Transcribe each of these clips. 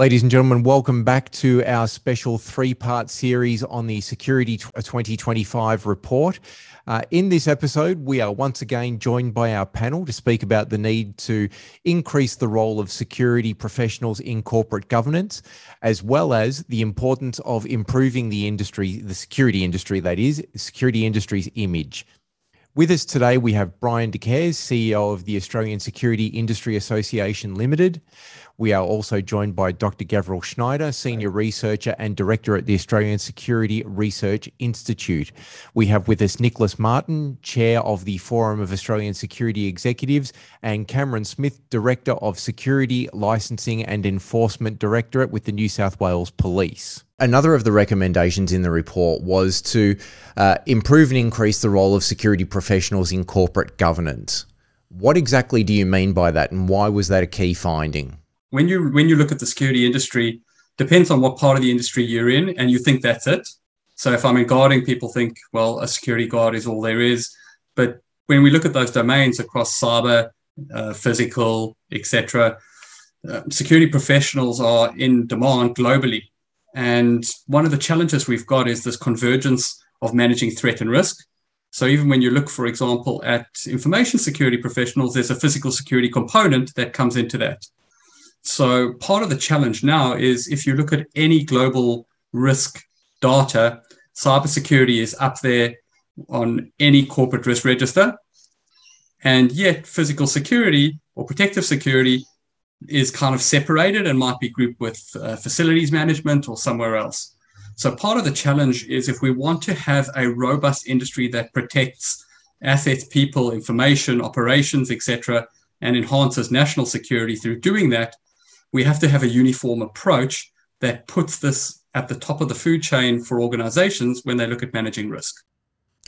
Ladies and gentlemen, welcome back to our special three part series on the Security 2025 report. Uh, in this episode, we are once again joined by our panel to speak about the need to increase the role of security professionals in corporate governance, as well as the importance of improving the industry, the security industry, that is, security industry's image. With us today, we have Brian de Caires, CEO of the Australian Security Industry Association Limited. We are also joined by Dr. Gavriel Schneider, Senior Researcher and Director at the Australian Security Research Institute. We have with us Nicholas Martin, Chair of the Forum of Australian Security Executives, and Cameron Smith, Director of Security, Licensing and Enforcement Directorate with the New South Wales Police. Another of the recommendations in the report was to uh, improve and increase the role of security professionals in corporate governance. What exactly do you mean by that, and why was that a key finding? When you when you look at the security industry, depends on what part of the industry you're in, and you think that's it. So if I'm in guarding, people think, well, a security guard is all there is. But when we look at those domains across cyber, uh, physical, etc., uh, security professionals are in demand globally. And one of the challenges we've got is this convergence of managing threat and risk. So even when you look, for example, at information security professionals, there's a physical security component that comes into that. So part of the challenge now is if you look at any global risk data, cybersecurity is up there on any corporate risk register. And yet physical security or protective security is kind of separated and might be grouped with uh, facilities management or somewhere else. So part of the challenge is if we want to have a robust industry that protects assets, people, information, operations, etc., and enhances national security through doing that, we have to have a uniform approach that puts this at the top of the food chain for organizations when they look at managing risk.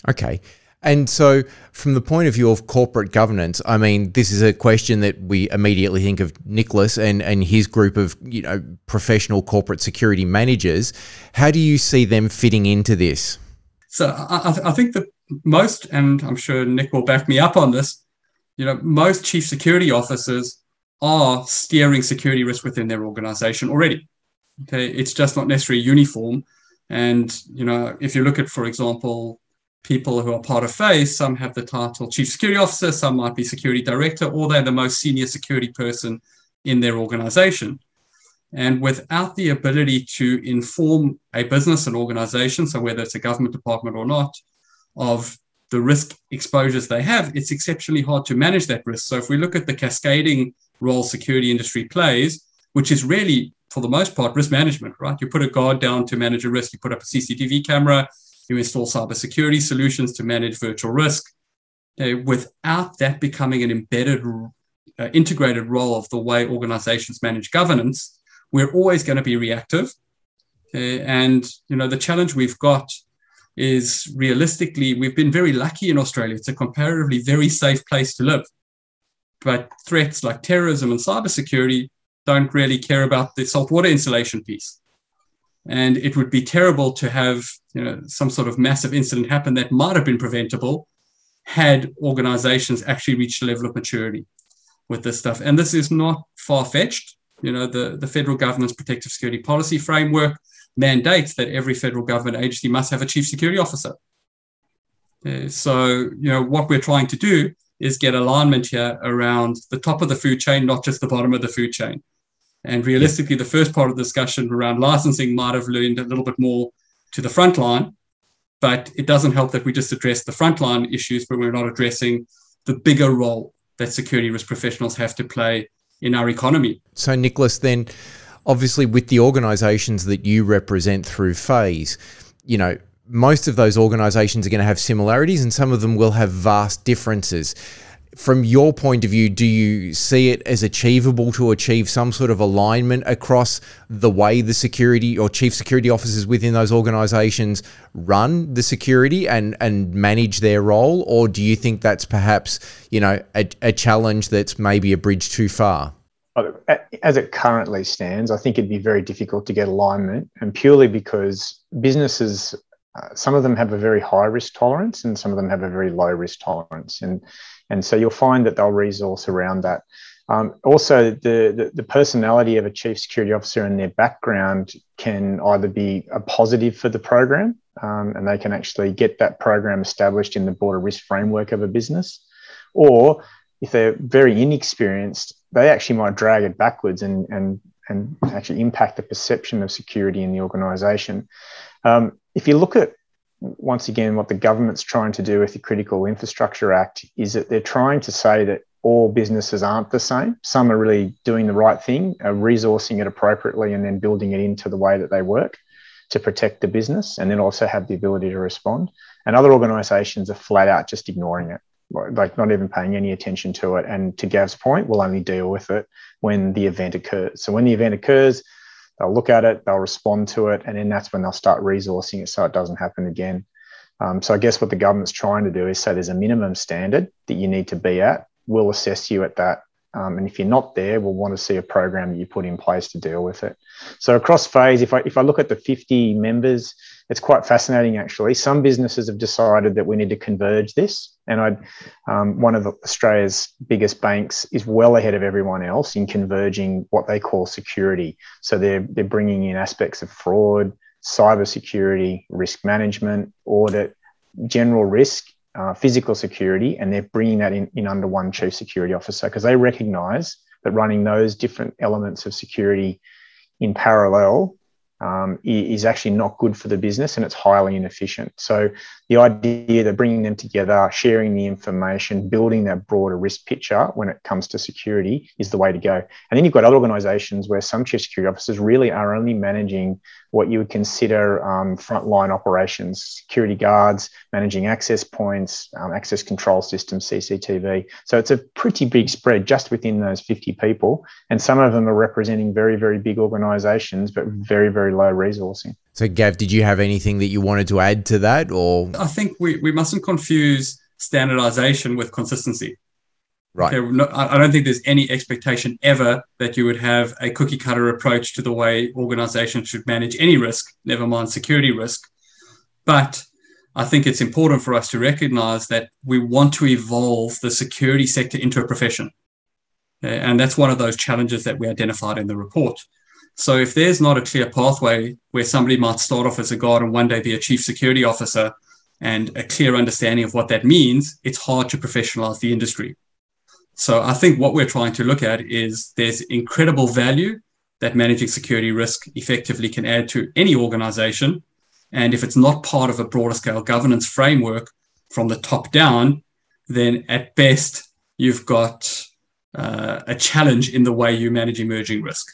Okay. And so, from the point of view of corporate governance, I mean, this is a question that we immediately think of Nicholas and, and his group of you know professional corporate security managers. How do you see them fitting into this? So, I, I think that most, and I'm sure Nick will back me up on this, you know, most chief security officers are steering security risk within their organization already. Okay, it's just not necessarily uniform. And you know, if you look at, for example, people who are part of FASE, some have the title chief security officer, some might be security director, or they're the most senior security person in their organization. And without the ability to inform a business and organization, so whether it's a government department or not, of the risk exposures they have, it's exceptionally hard to manage that risk. So if we look at the cascading role security industry plays, which is really, for the most part, risk management, right? You put a guard down to manage a risk, you put up a CCTV camera, you install cybersecurity solutions to manage virtual risk. Okay, without that becoming an embedded, uh, integrated role of the way organizations manage governance, we're always going to be reactive. Okay, and you know the challenge we've got is realistically we've been very lucky in Australia. It's a comparatively very safe place to live but threats like terrorism and cybersecurity don't really care about the saltwater insulation piece. And it would be terrible to have you know, some sort of massive incident happen that might have been preventable had organizations actually reached a level of maturity with this stuff. And this is not far fetched. You know, the, the federal government's protective security policy framework mandates that every federal government agency must have a chief security officer. Uh, so, you know, what we're trying to do is get alignment here around the top of the food chain, not just the bottom of the food chain. And realistically, the first part of the discussion around licensing might have leaned a little bit more to the front line, but it doesn't help that we just address the front line issues, but we're not addressing the bigger role that security risk professionals have to play in our economy. So, Nicholas, then obviously with the organizations that you represent through FASE, you know, most of those organizations are going to have similarities and some of them will have vast differences. From your point of view, do you see it as achievable to achieve some sort of alignment across the way the security or chief security officers within those organizations run the security and, and manage their role? Or do you think that's perhaps, you know, a, a challenge that's maybe a bridge too far? Uh, as it currently stands, I think it'd be very difficult to get alignment, and purely because businesses uh, some of them have a very high risk tolerance and some of them have a very low risk tolerance. And, and so you'll find that they'll resource around that. Um, also, the, the, the personality of a chief security officer and their background can either be a positive for the program, um, and they can actually get that program established in the broader risk framework of a business, or if they're very inexperienced, they actually might drag it backwards and and and actually impact the perception of security in the organisation. Um, if you look at once again what the government's trying to do with the Critical Infrastructure Act is that they're trying to say that all businesses aren't the same. Some are really doing the right thing, are resourcing it appropriately, and then building it into the way that they work to protect the business, and then also have the ability to respond. And other organisations are flat out just ignoring it, like not even paying any attention to it. And to Gav's point, we'll only deal with it when the event occurs. So when the event occurs, they'll look at it, they'll respond to it, and then that's when they'll start resourcing it so it doesn't happen again. Um, so I guess what the government's trying to do is say there's a minimum standard that you need to be at we'll assess you at that. Um, and if you're not there, we'll want to see a program that you put in place to deal with it. So across FASE, if I if I look at the 50 members, it's quite fascinating actually. Some businesses have decided that we need to converge this, and I, um, one of Australia's biggest banks is well ahead of everyone else in converging what they call security. So they're they're bringing in aspects of fraud, cyber security, risk management, audit, general risk uh, physical security, and they're bringing that in, in under one chief security officer because they recognise that running those different elements of security in parallel um, is actually not good for the business and it's highly inefficient. So the idea that bringing them together, sharing the information, building that broader risk picture when it comes to security is the way to go. And then you've got other organisations where some chief security officers really are only managing what you would consider um, frontline operations, security guards, managing access points, um, access control systems, CCTV. So it's a pretty big spread just within those 50 people. And some of them are representing very, very big organizations, but very, very low resourcing. So, Gav, did you have anything that you wanted to add to that? Or I think we, we mustn't confuse standardization with consistency. Right. I don't think there's any expectation ever that you would have a cookie cutter approach to the way organizations should manage any risk, never mind security risk. But I think it's important for us to recognize that we want to evolve the security sector into a profession. Uh, and that's one of those challenges that we identified in the report. So if there's not a clear pathway where somebody might start off as a guard and one day be a chief security officer and a clear understanding of what that means, it's hard to professionalize the industry. So I think what we're trying to look at is there's incredible value that managing security risk effectively can add to any organization. And if it's not part of a broader scale governance framework from the top down, then at best, you've got uh, a challenge in the way you manage emerging risk.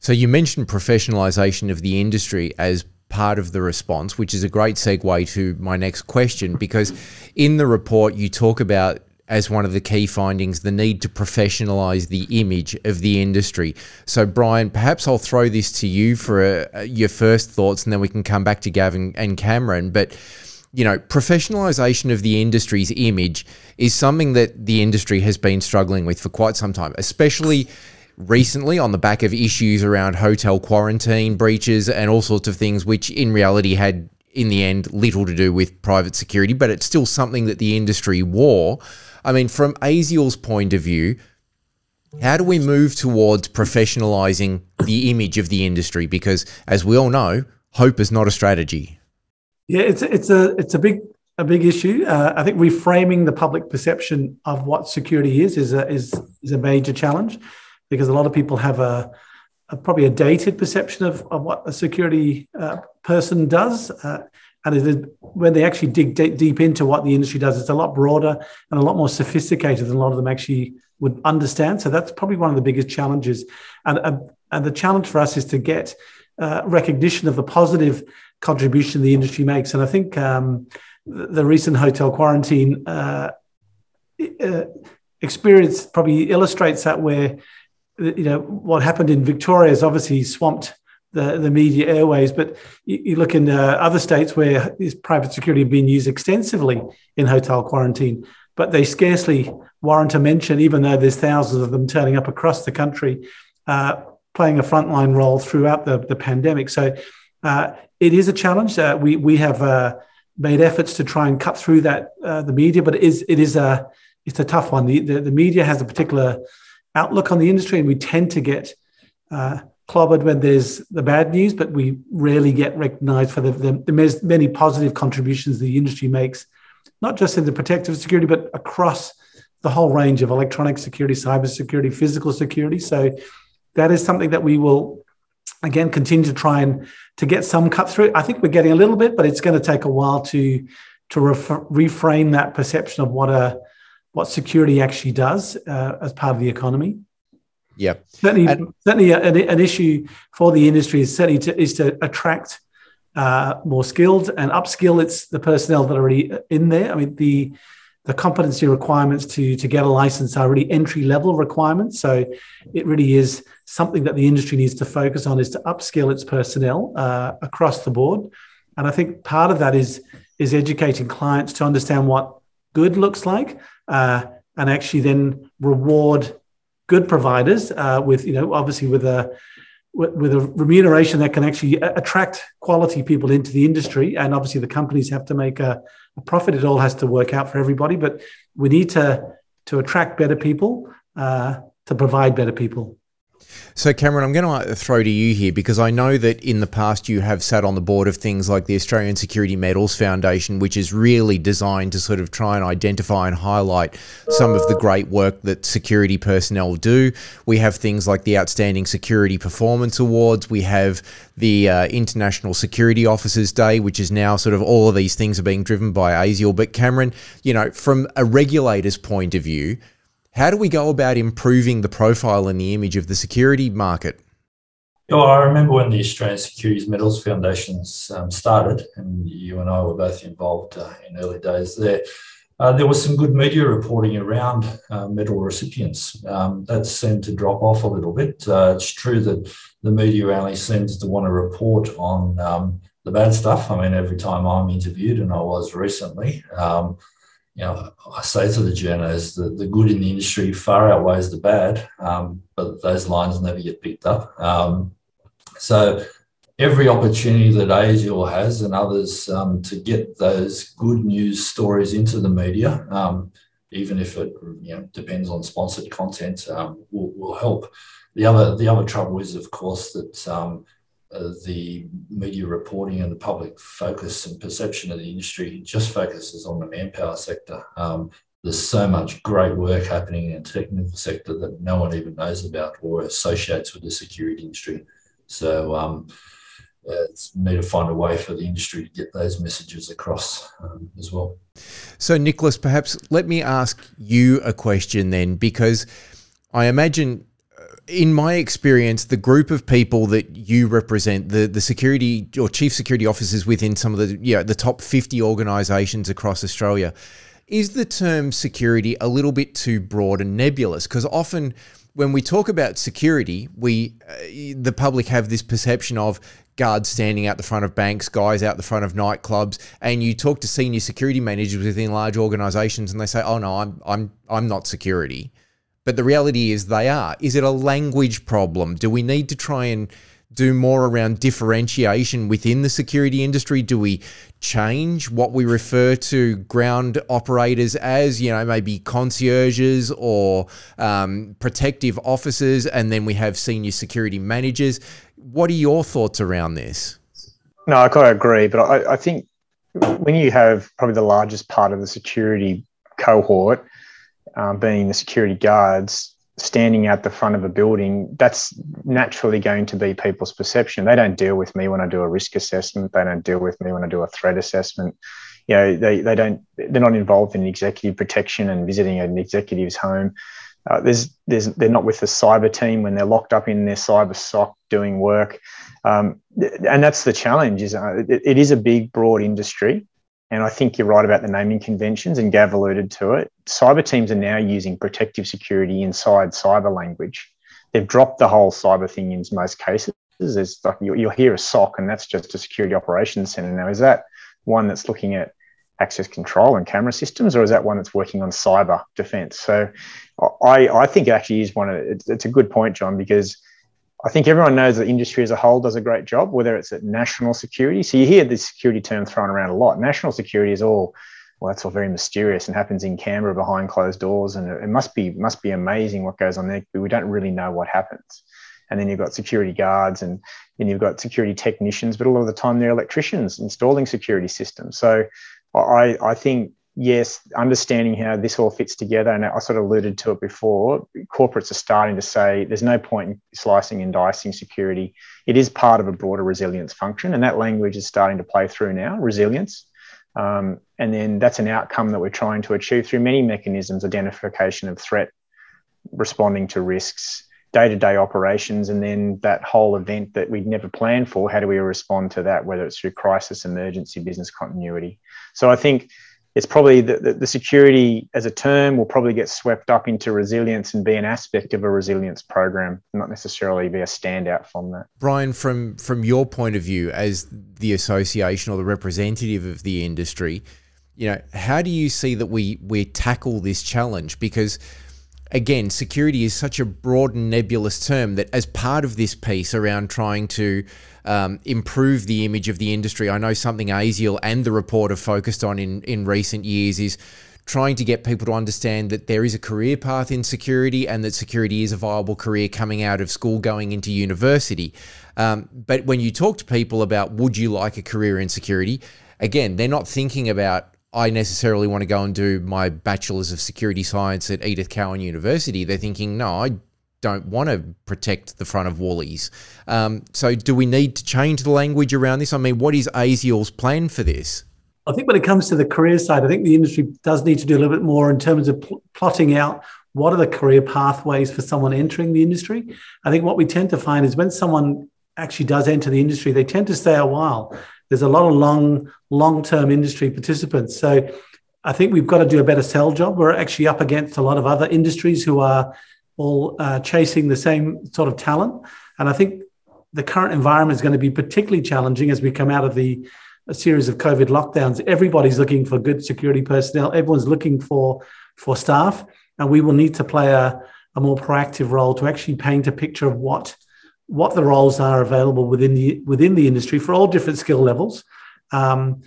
So you mentioned professionalization of the industry as part of the response, which is a great segue to my next question because in the report you talk about as one of the key findings the need to professionalize the image of the industry. So, Brian, perhaps I'll throw this to you for uh, your first thoughts and then we can come back to Gavin and Cameron. But, you know, professionalization of the industry's image is something that the industry has been struggling with for quite some time, especially recently on the back of issues around hotel quarantine breaches and all sorts of things, which in reality had, in the end, little to do with private security, but it's still something that the industry wore. I mean, from ASIAL's point of view, how do we move towards professionalizing the image of the industry? Because, as we all know, hope is not a strategy. Yeah, it's it's a it's a big a big issue. Uh, I think reframing the public perception of what security is is a is is a major challenge because a lot of people have a, a probably a dated perception of, of what a security uh, person does. Uh, and it is, when they actually dig deep, deep into what the industry does, it's a lot broader and a lot more sophisticated than a lot of them actually would understand. So that's probably one of the biggest challenges. And, uh, and the challenge for us is to get uh, recognition of the positive contribution the industry makes. And I think um, the, recent hotel quarantine uh, uh experience probably illustrates that where you know what happened in Victoria has obviously swamped the, the media airways. But you, you look in uh, other states where private security have been used extensively in hotel quarantine, but they scarcely warrant a mention, even though there's thousands of them turning up across the country, uh, playing a frontline role throughout the, the pandemic. So uh, it is a challenge. Uh, we we have uh, made efforts to try and cut through that uh, the media, but it is it is a it's a tough one. The, the, the media has a particular outlook on the industry, and we tend to get clobbered when there's the bad news, but we rarely get recognized for the, the, the, many positive contributions the industry makes, not just in the protective security, but across the whole range of electronic security, cyber security, physical security. So that is something that we will again continue to try and to get some cut through. I think we're getting a little bit, but it's going to take a while to to ref- reframe that perception of what a what security actually does uh, as part of the economy. Yeah, certainly, and- certainly an, an, issue for the industry is certainly to, is to attract uh, more skilled and upskill. It's the personnel that are already in there. I mean the the competency requirements to to get a license are really entry level requirements. So it really is something that the industry needs to focus on is to upskill its personnel uh, across the board. And I think part of that is is educating clients to understand what good looks like, uh, and actually then reward good providers uh, with you know obviously with a with a remuneration that can actually attract quality people into the industry. And obviously the companies have to make a, a profit. It all has to work out for everybody. But we need to to attract better people uh, to provide better people so, Cameron, I'm going to throw to you here because I know that in the past you have sat on the board of things like the Australian Security Medals Foundation, which is really designed to sort of try and identify and highlight some of the great work that security personnel do. We have things like the Outstanding Security Performance Awards. We have the uh, International Security Officers Day, which is now sort of all of these things are being driven by ASIAL. But, Cameron, you know, from a regulator's point of view, how do we go about improving the profile and the image of the security market? Well, I remember when the Australian Securities Medals Foundations um, started, and you and I were both involved uh, in early days there. Uh, there was some good media reporting around uh, medal recipients. Um, that seemed to drop off a little bit. Uh, it's true that the media only seems to want to report on um, the bad stuff. I mean, every time I'm interviewed, and I was recently, um, you know, I say to the journalists that the good in the industry far outweighs the bad, um, but those lines never get picked up. Um, so every opportunity that ASIAL has and others um, to get those good news stories into the media, um, even if it you know, depends on sponsored content, um, will, will help. The other the other trouble is, of course, that um, uh, the media reporting and the public focus and perception of the industry just focuses on the manpower sector. Um, there's so much great work happening in the technical sector that no one even knows about or associates with the security industry. So um, uh, it's need to find a way for the industry to get those messages across um, as well. So, Nicholas, perhaps let me ask you a question then, because I imagine in my experience, the group of people that you represent, the the security or chief security officers within some of the yeah the top fifty organisations across Australia, is the term security a little bit too broad and nebulous? Because often when we talk about security, we uh, the public have this perception of guards standing out the front of banks, guys out the front of nightclubs, and you talk to senior security managers within large organisations, and they say, "Oh no, I'm I'm I'm not security." But the reality is they are. Is it a language problem? Do we need to try and do more around differentiation within the security industry? Do we change what we refer to ground operators as, you know, maybe concierges or um, protective officers, and then we have senior security managers? What are your thoughts around this? No, I of agree, but I, I think when you have probably the largest part of the security cohort um, being the security guards standing at the front of a building, that's naturally going to be people's perception. They don't deal with me when I do a risk assessment. They don't deal with me when I do a threat assessment. You know, they, they don't, they're not involved in executive protection and visiting an executive's home. Uh, there's, there's, they're not with the cyber team when they're locked up in their cyber SOC doing work. Um, and that's the challenge is uh, it, it is a big, broad industry. And I think you're right about the naming conventions, and Gav alluded to it. Cyber teams are now using protective security inside cyber language. They've dropped the whole cyber thing in most cases. Like you'll hear a SOC, and that's just a security operations center. Now, is that one that's looking at access control and camera systems, or is that one that's working on cyber defense? So, I I think it actually is one of it's a good point, John, because I think everyone knows the industry as a whole does a great job, whether it's at national security. So you hear the security term thrown around a lot. National security is all well, that's all very mysterious and happens in Canberra behind closed doors, and it must be must be amazing what goes on there. But we don't really know what happens. And then you've got security guards, and then you've got security technicians, but a lot of the time they're electricians installing security systems. So I I think yes, understanding how this all fits together, and I sort of alluded to it before, corporates are starting to say there's no point in slicing and dicing security. It is part of a broader resilience function, and that language is starting to play through now resilience. Um, and then that's an outcome that we're trying to achieve through many mechanisms identification of threat, responding to risks, day to day operations, and then that whole event that we'd never planned for. How do we respond to that, whether it's through crisis, emergency, business continuity? So I think it's probably the, the, the, security as a term will probably get swept up into resilience and be an aspect of a resilience program, not necessarily be a standout from that. Brian, from from your point of view as the association or the representative of the industry, you know, how do you see that we we tackle this challenge? Because again, security is such a broad and nebulous term that as part of this piece around trying to um, improve the image of the industry. I know something ASIAL and the report have focused on in, in recent years is trying to get people to understand that there is a career path in security and that security is a viable career coming out of school going into university. Um, but when you talk to people about would you like a career in security, again, they're not thinking about I necessarily want to go and do my bachelor's of security science at Edith Cowan University. They're thinking, no, I don't want to protect the front of Woolies. Um, so, do we need to change the language around this? I mean, what is ASIAL's plan for this? I think when it comes to the career side, I think the industry does need to do a little bit more in terms of pl- plotting out what are the career pathways for someone entering the industry. I think what we tend to find is when someone actually does enter the industry, they tend to stay a while. There's a lot of long, long-term industry participants. So I think we've got to do a better sell job. We're actually up against a lot of other industries who are all uh, chasing the same sort of talent. And I think the current environment is going to be particularly challenging as we come out of the series of COVID lockdowns. Everybody's looking for good security personnel. Everyone's looking for for staff, and we will need to play a, a more proactive role to actually paint a picture of what what the roles are available within the within the industry for all different skill levels, um,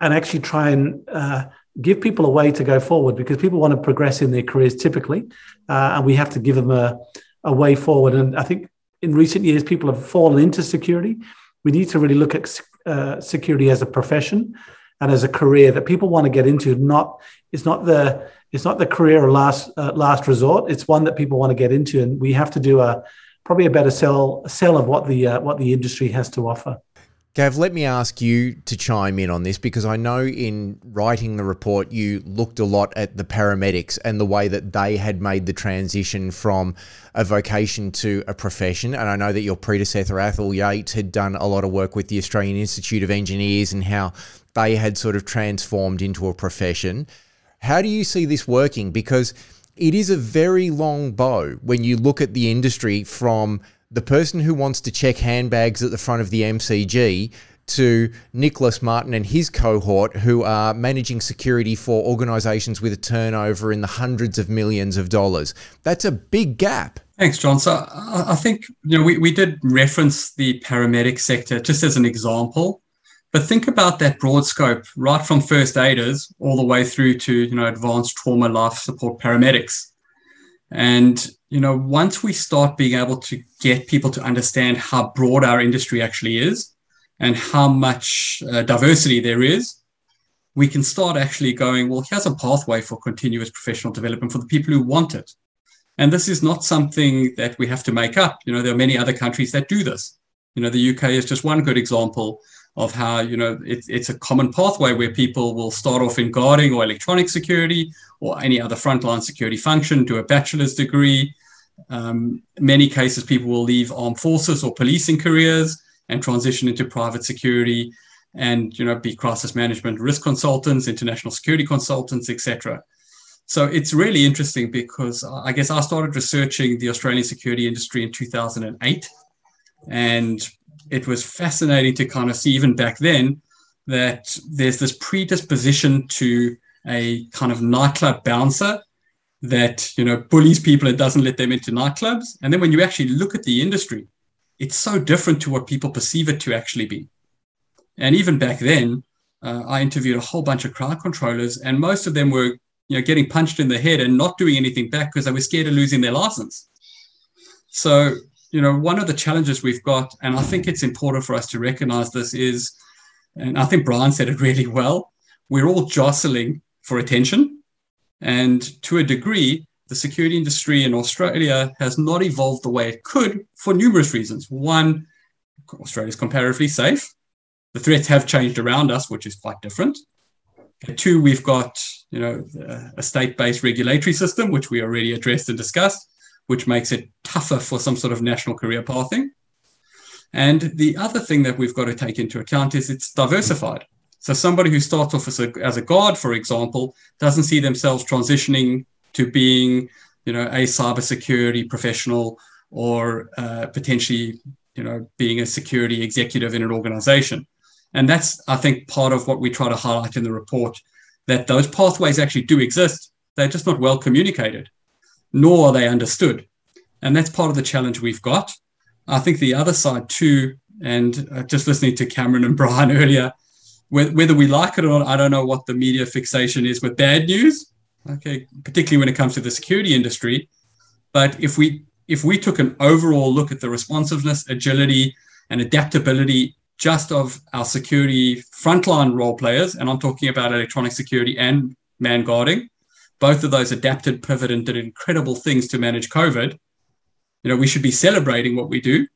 and actually try and uh, give people a way to go forward because people want to progress in their careers typically, uh, and we have to give them a, a way forward. And I think in recent years, people have fallen into security. We need to really look at uh, security as a profession and as a career that people want to get into. Not it's not the it's not the career last uh, last resort. It's one that people want to get into, and we have to do a probably a better sell sell of what the uh, what the industry has to offer. Gav, let me ask you to chime in on this because I know in writing the report you looked a lot at the paramedics and the way that they had made the transition from a vocation to a profession. And I know that your predecessor, Athol Yates, had done a lot of work with the Australian Institute of Engineers and how they had sort of transformed into a profession. How do you see this working? Because it is a very long bow when you look at the industry from the person who wants to check handbags at the front of the MCG to Nicholas Martin and his cohort who are managing security for organizations with a turnover in the hundreds of millions of dollars. That's a big gap. Thanks, John. So I think you know we, we did reference the paramedic sector just as an example, but think about that broad scope, right from first aiders all the way through to you know advanced trauma life support paramedics. And you know, once we start being able to get people to understand how broad our industry actually is and how much uh, diversity there is, we can start actually going, well, here's a pathway for continuous professional development for the people who want it. And this is not something that we have to make up. You know, there are many other countries that do this. You know, the UK is just one good example of how you know it, it's a common pathway where people will start off in guarding or electronic security or any other frontline security function, do a bachelor's degree. Um, many cases, people will leave armed forces or policing careers and transition into private security, and you know be crisis management risk consultants, international security consultants, etc. So it's really interesting because I guess I started researching the Australian security industry in 2008, and it was fascinating to kind of see even back then that there's this predisposition to a kind of nightclub bouncer that you know bullies people and doesn't let them into nightclubs and then when you actually look at the industry it's so different to what people perceive it to actually be and even back then uh, I interviewed a whole bunch of crowd controllers, and most of them were you know getting punched in the head and not doing anything back because they were scared of losing their license. So you know one of the challenges we've got, and I think it's important for us to recognize this is, and I think Brian said it really well. We're all jostling for attention, and to a degree, the security industry in Australia has not evolved the way it could for numerous reasons. One, Australia is comparatively safe. The threats have changed around us, which is quite different. Two, we've got you know a state-based regulatory system, which we already addressed and discussed, which makes it tougher for some sort of national career pathing. And the other thing that we've got to take into account is it's diversified. So somebody who starts off as a, as a guard, for example, doesn't see themselves transitioning to being, you know, a cybersecurity professional or uh, potentially, you know, being a security executive in an organization. And that's, I think, part of what we try to highlight in the report that those pathways actually do exist. They're just not well communicated, nor are they understood. And that's part of the challenge we've got. I think the other side, too, and uh, just listening to Cameron and Brian earlier, whether we like it or not, I don't know what the media fixation is with bad news. Okay, particularly when it comes to the security industry. But if we if we took an overall look at the responsiveness, agility, and adaptability just of our security frontline role players, and I'm talking about electronic security and man guarding. Both of those adapted, pivoted, and did incredible things to manage COVID. You know, we should be celebrating what we do.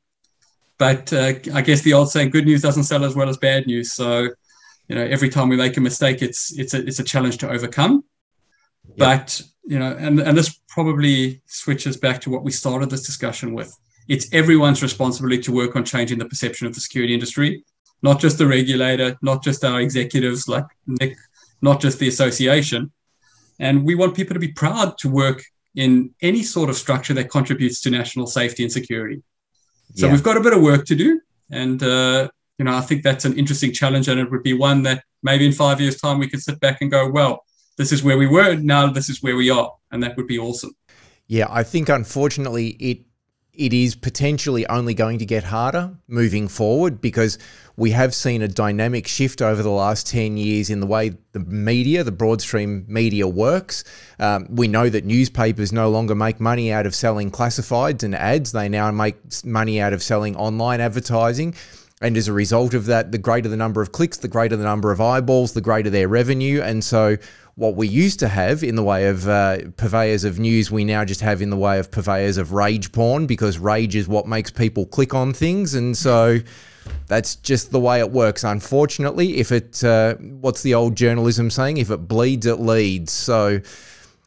But uh, I guess the old saying, good news doesn't sell as well as bad news. So, you know, every time we make a mistake, it's it's a it's a challenge to overcome. But you know, and and this probably switches back to what we started this discussion with it's everyone's responsibility to work on changing the perception of the security industry, not just the regulator, not just our executives like Nick, not just the association. And we want people to be proud to work in any sort of structure that contributes to national safety and security. So yeah. we've got a bit of work to do. And, uh, you know, I think that's an interesting challenge. And it would be one that maybe in five years' time we could sit back and go, well, this is where we were. Now this is where we are. And that would be awesome. Yeah, I think unfortunately it it is potentially only going to get harder moving forward because we have seen a dynamic shift over the last 10 years in the way the media, the broadstream media works. Um, we know that newspapers no longer make money out of selling classifieds and ads, they now make money out of selling online advertising. And as a result of that, the greater the number of clicks, the greater the number of eyeballs, the greater their revenue. And so what we used to have in the way of uh, purveyors of news, we now just have in the way of purveyors of rage porn because rage is what makes people click on things. And so that's just the way it works. Unfortunately, if it, uh, what's the old journalism saying? If it bleeds, it leads. So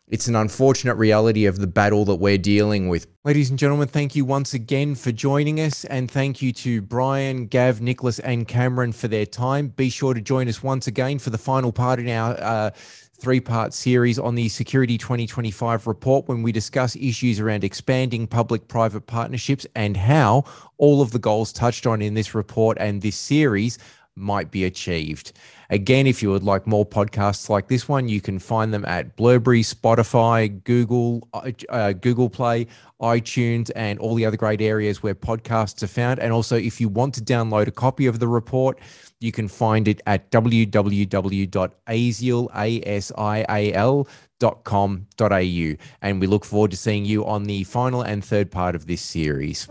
it's an unfortunate reality of the battle that we're dealing with. Ladies and gentlemen, thank you once again for joining us. And thank you to Brian, Gav, Nicholas, and Cameron for their time. Be sure to join us once again for the final part in our. Uh, three part series on the Security 2025 report when we discuss issues around expanding public private partnerships and how all of the goals touched on in this report and this series might be achieved. Again, if you would like more podcasts like this one, you can find them at Blubrry, Spotify, Google, uh, Google Play, iTunes, and all the other great areas where podcasts are found. And also, if you want to download a copy of the report, you can find it at www.asial.com.au. And we look forward to seeing you on the final and third part of this series.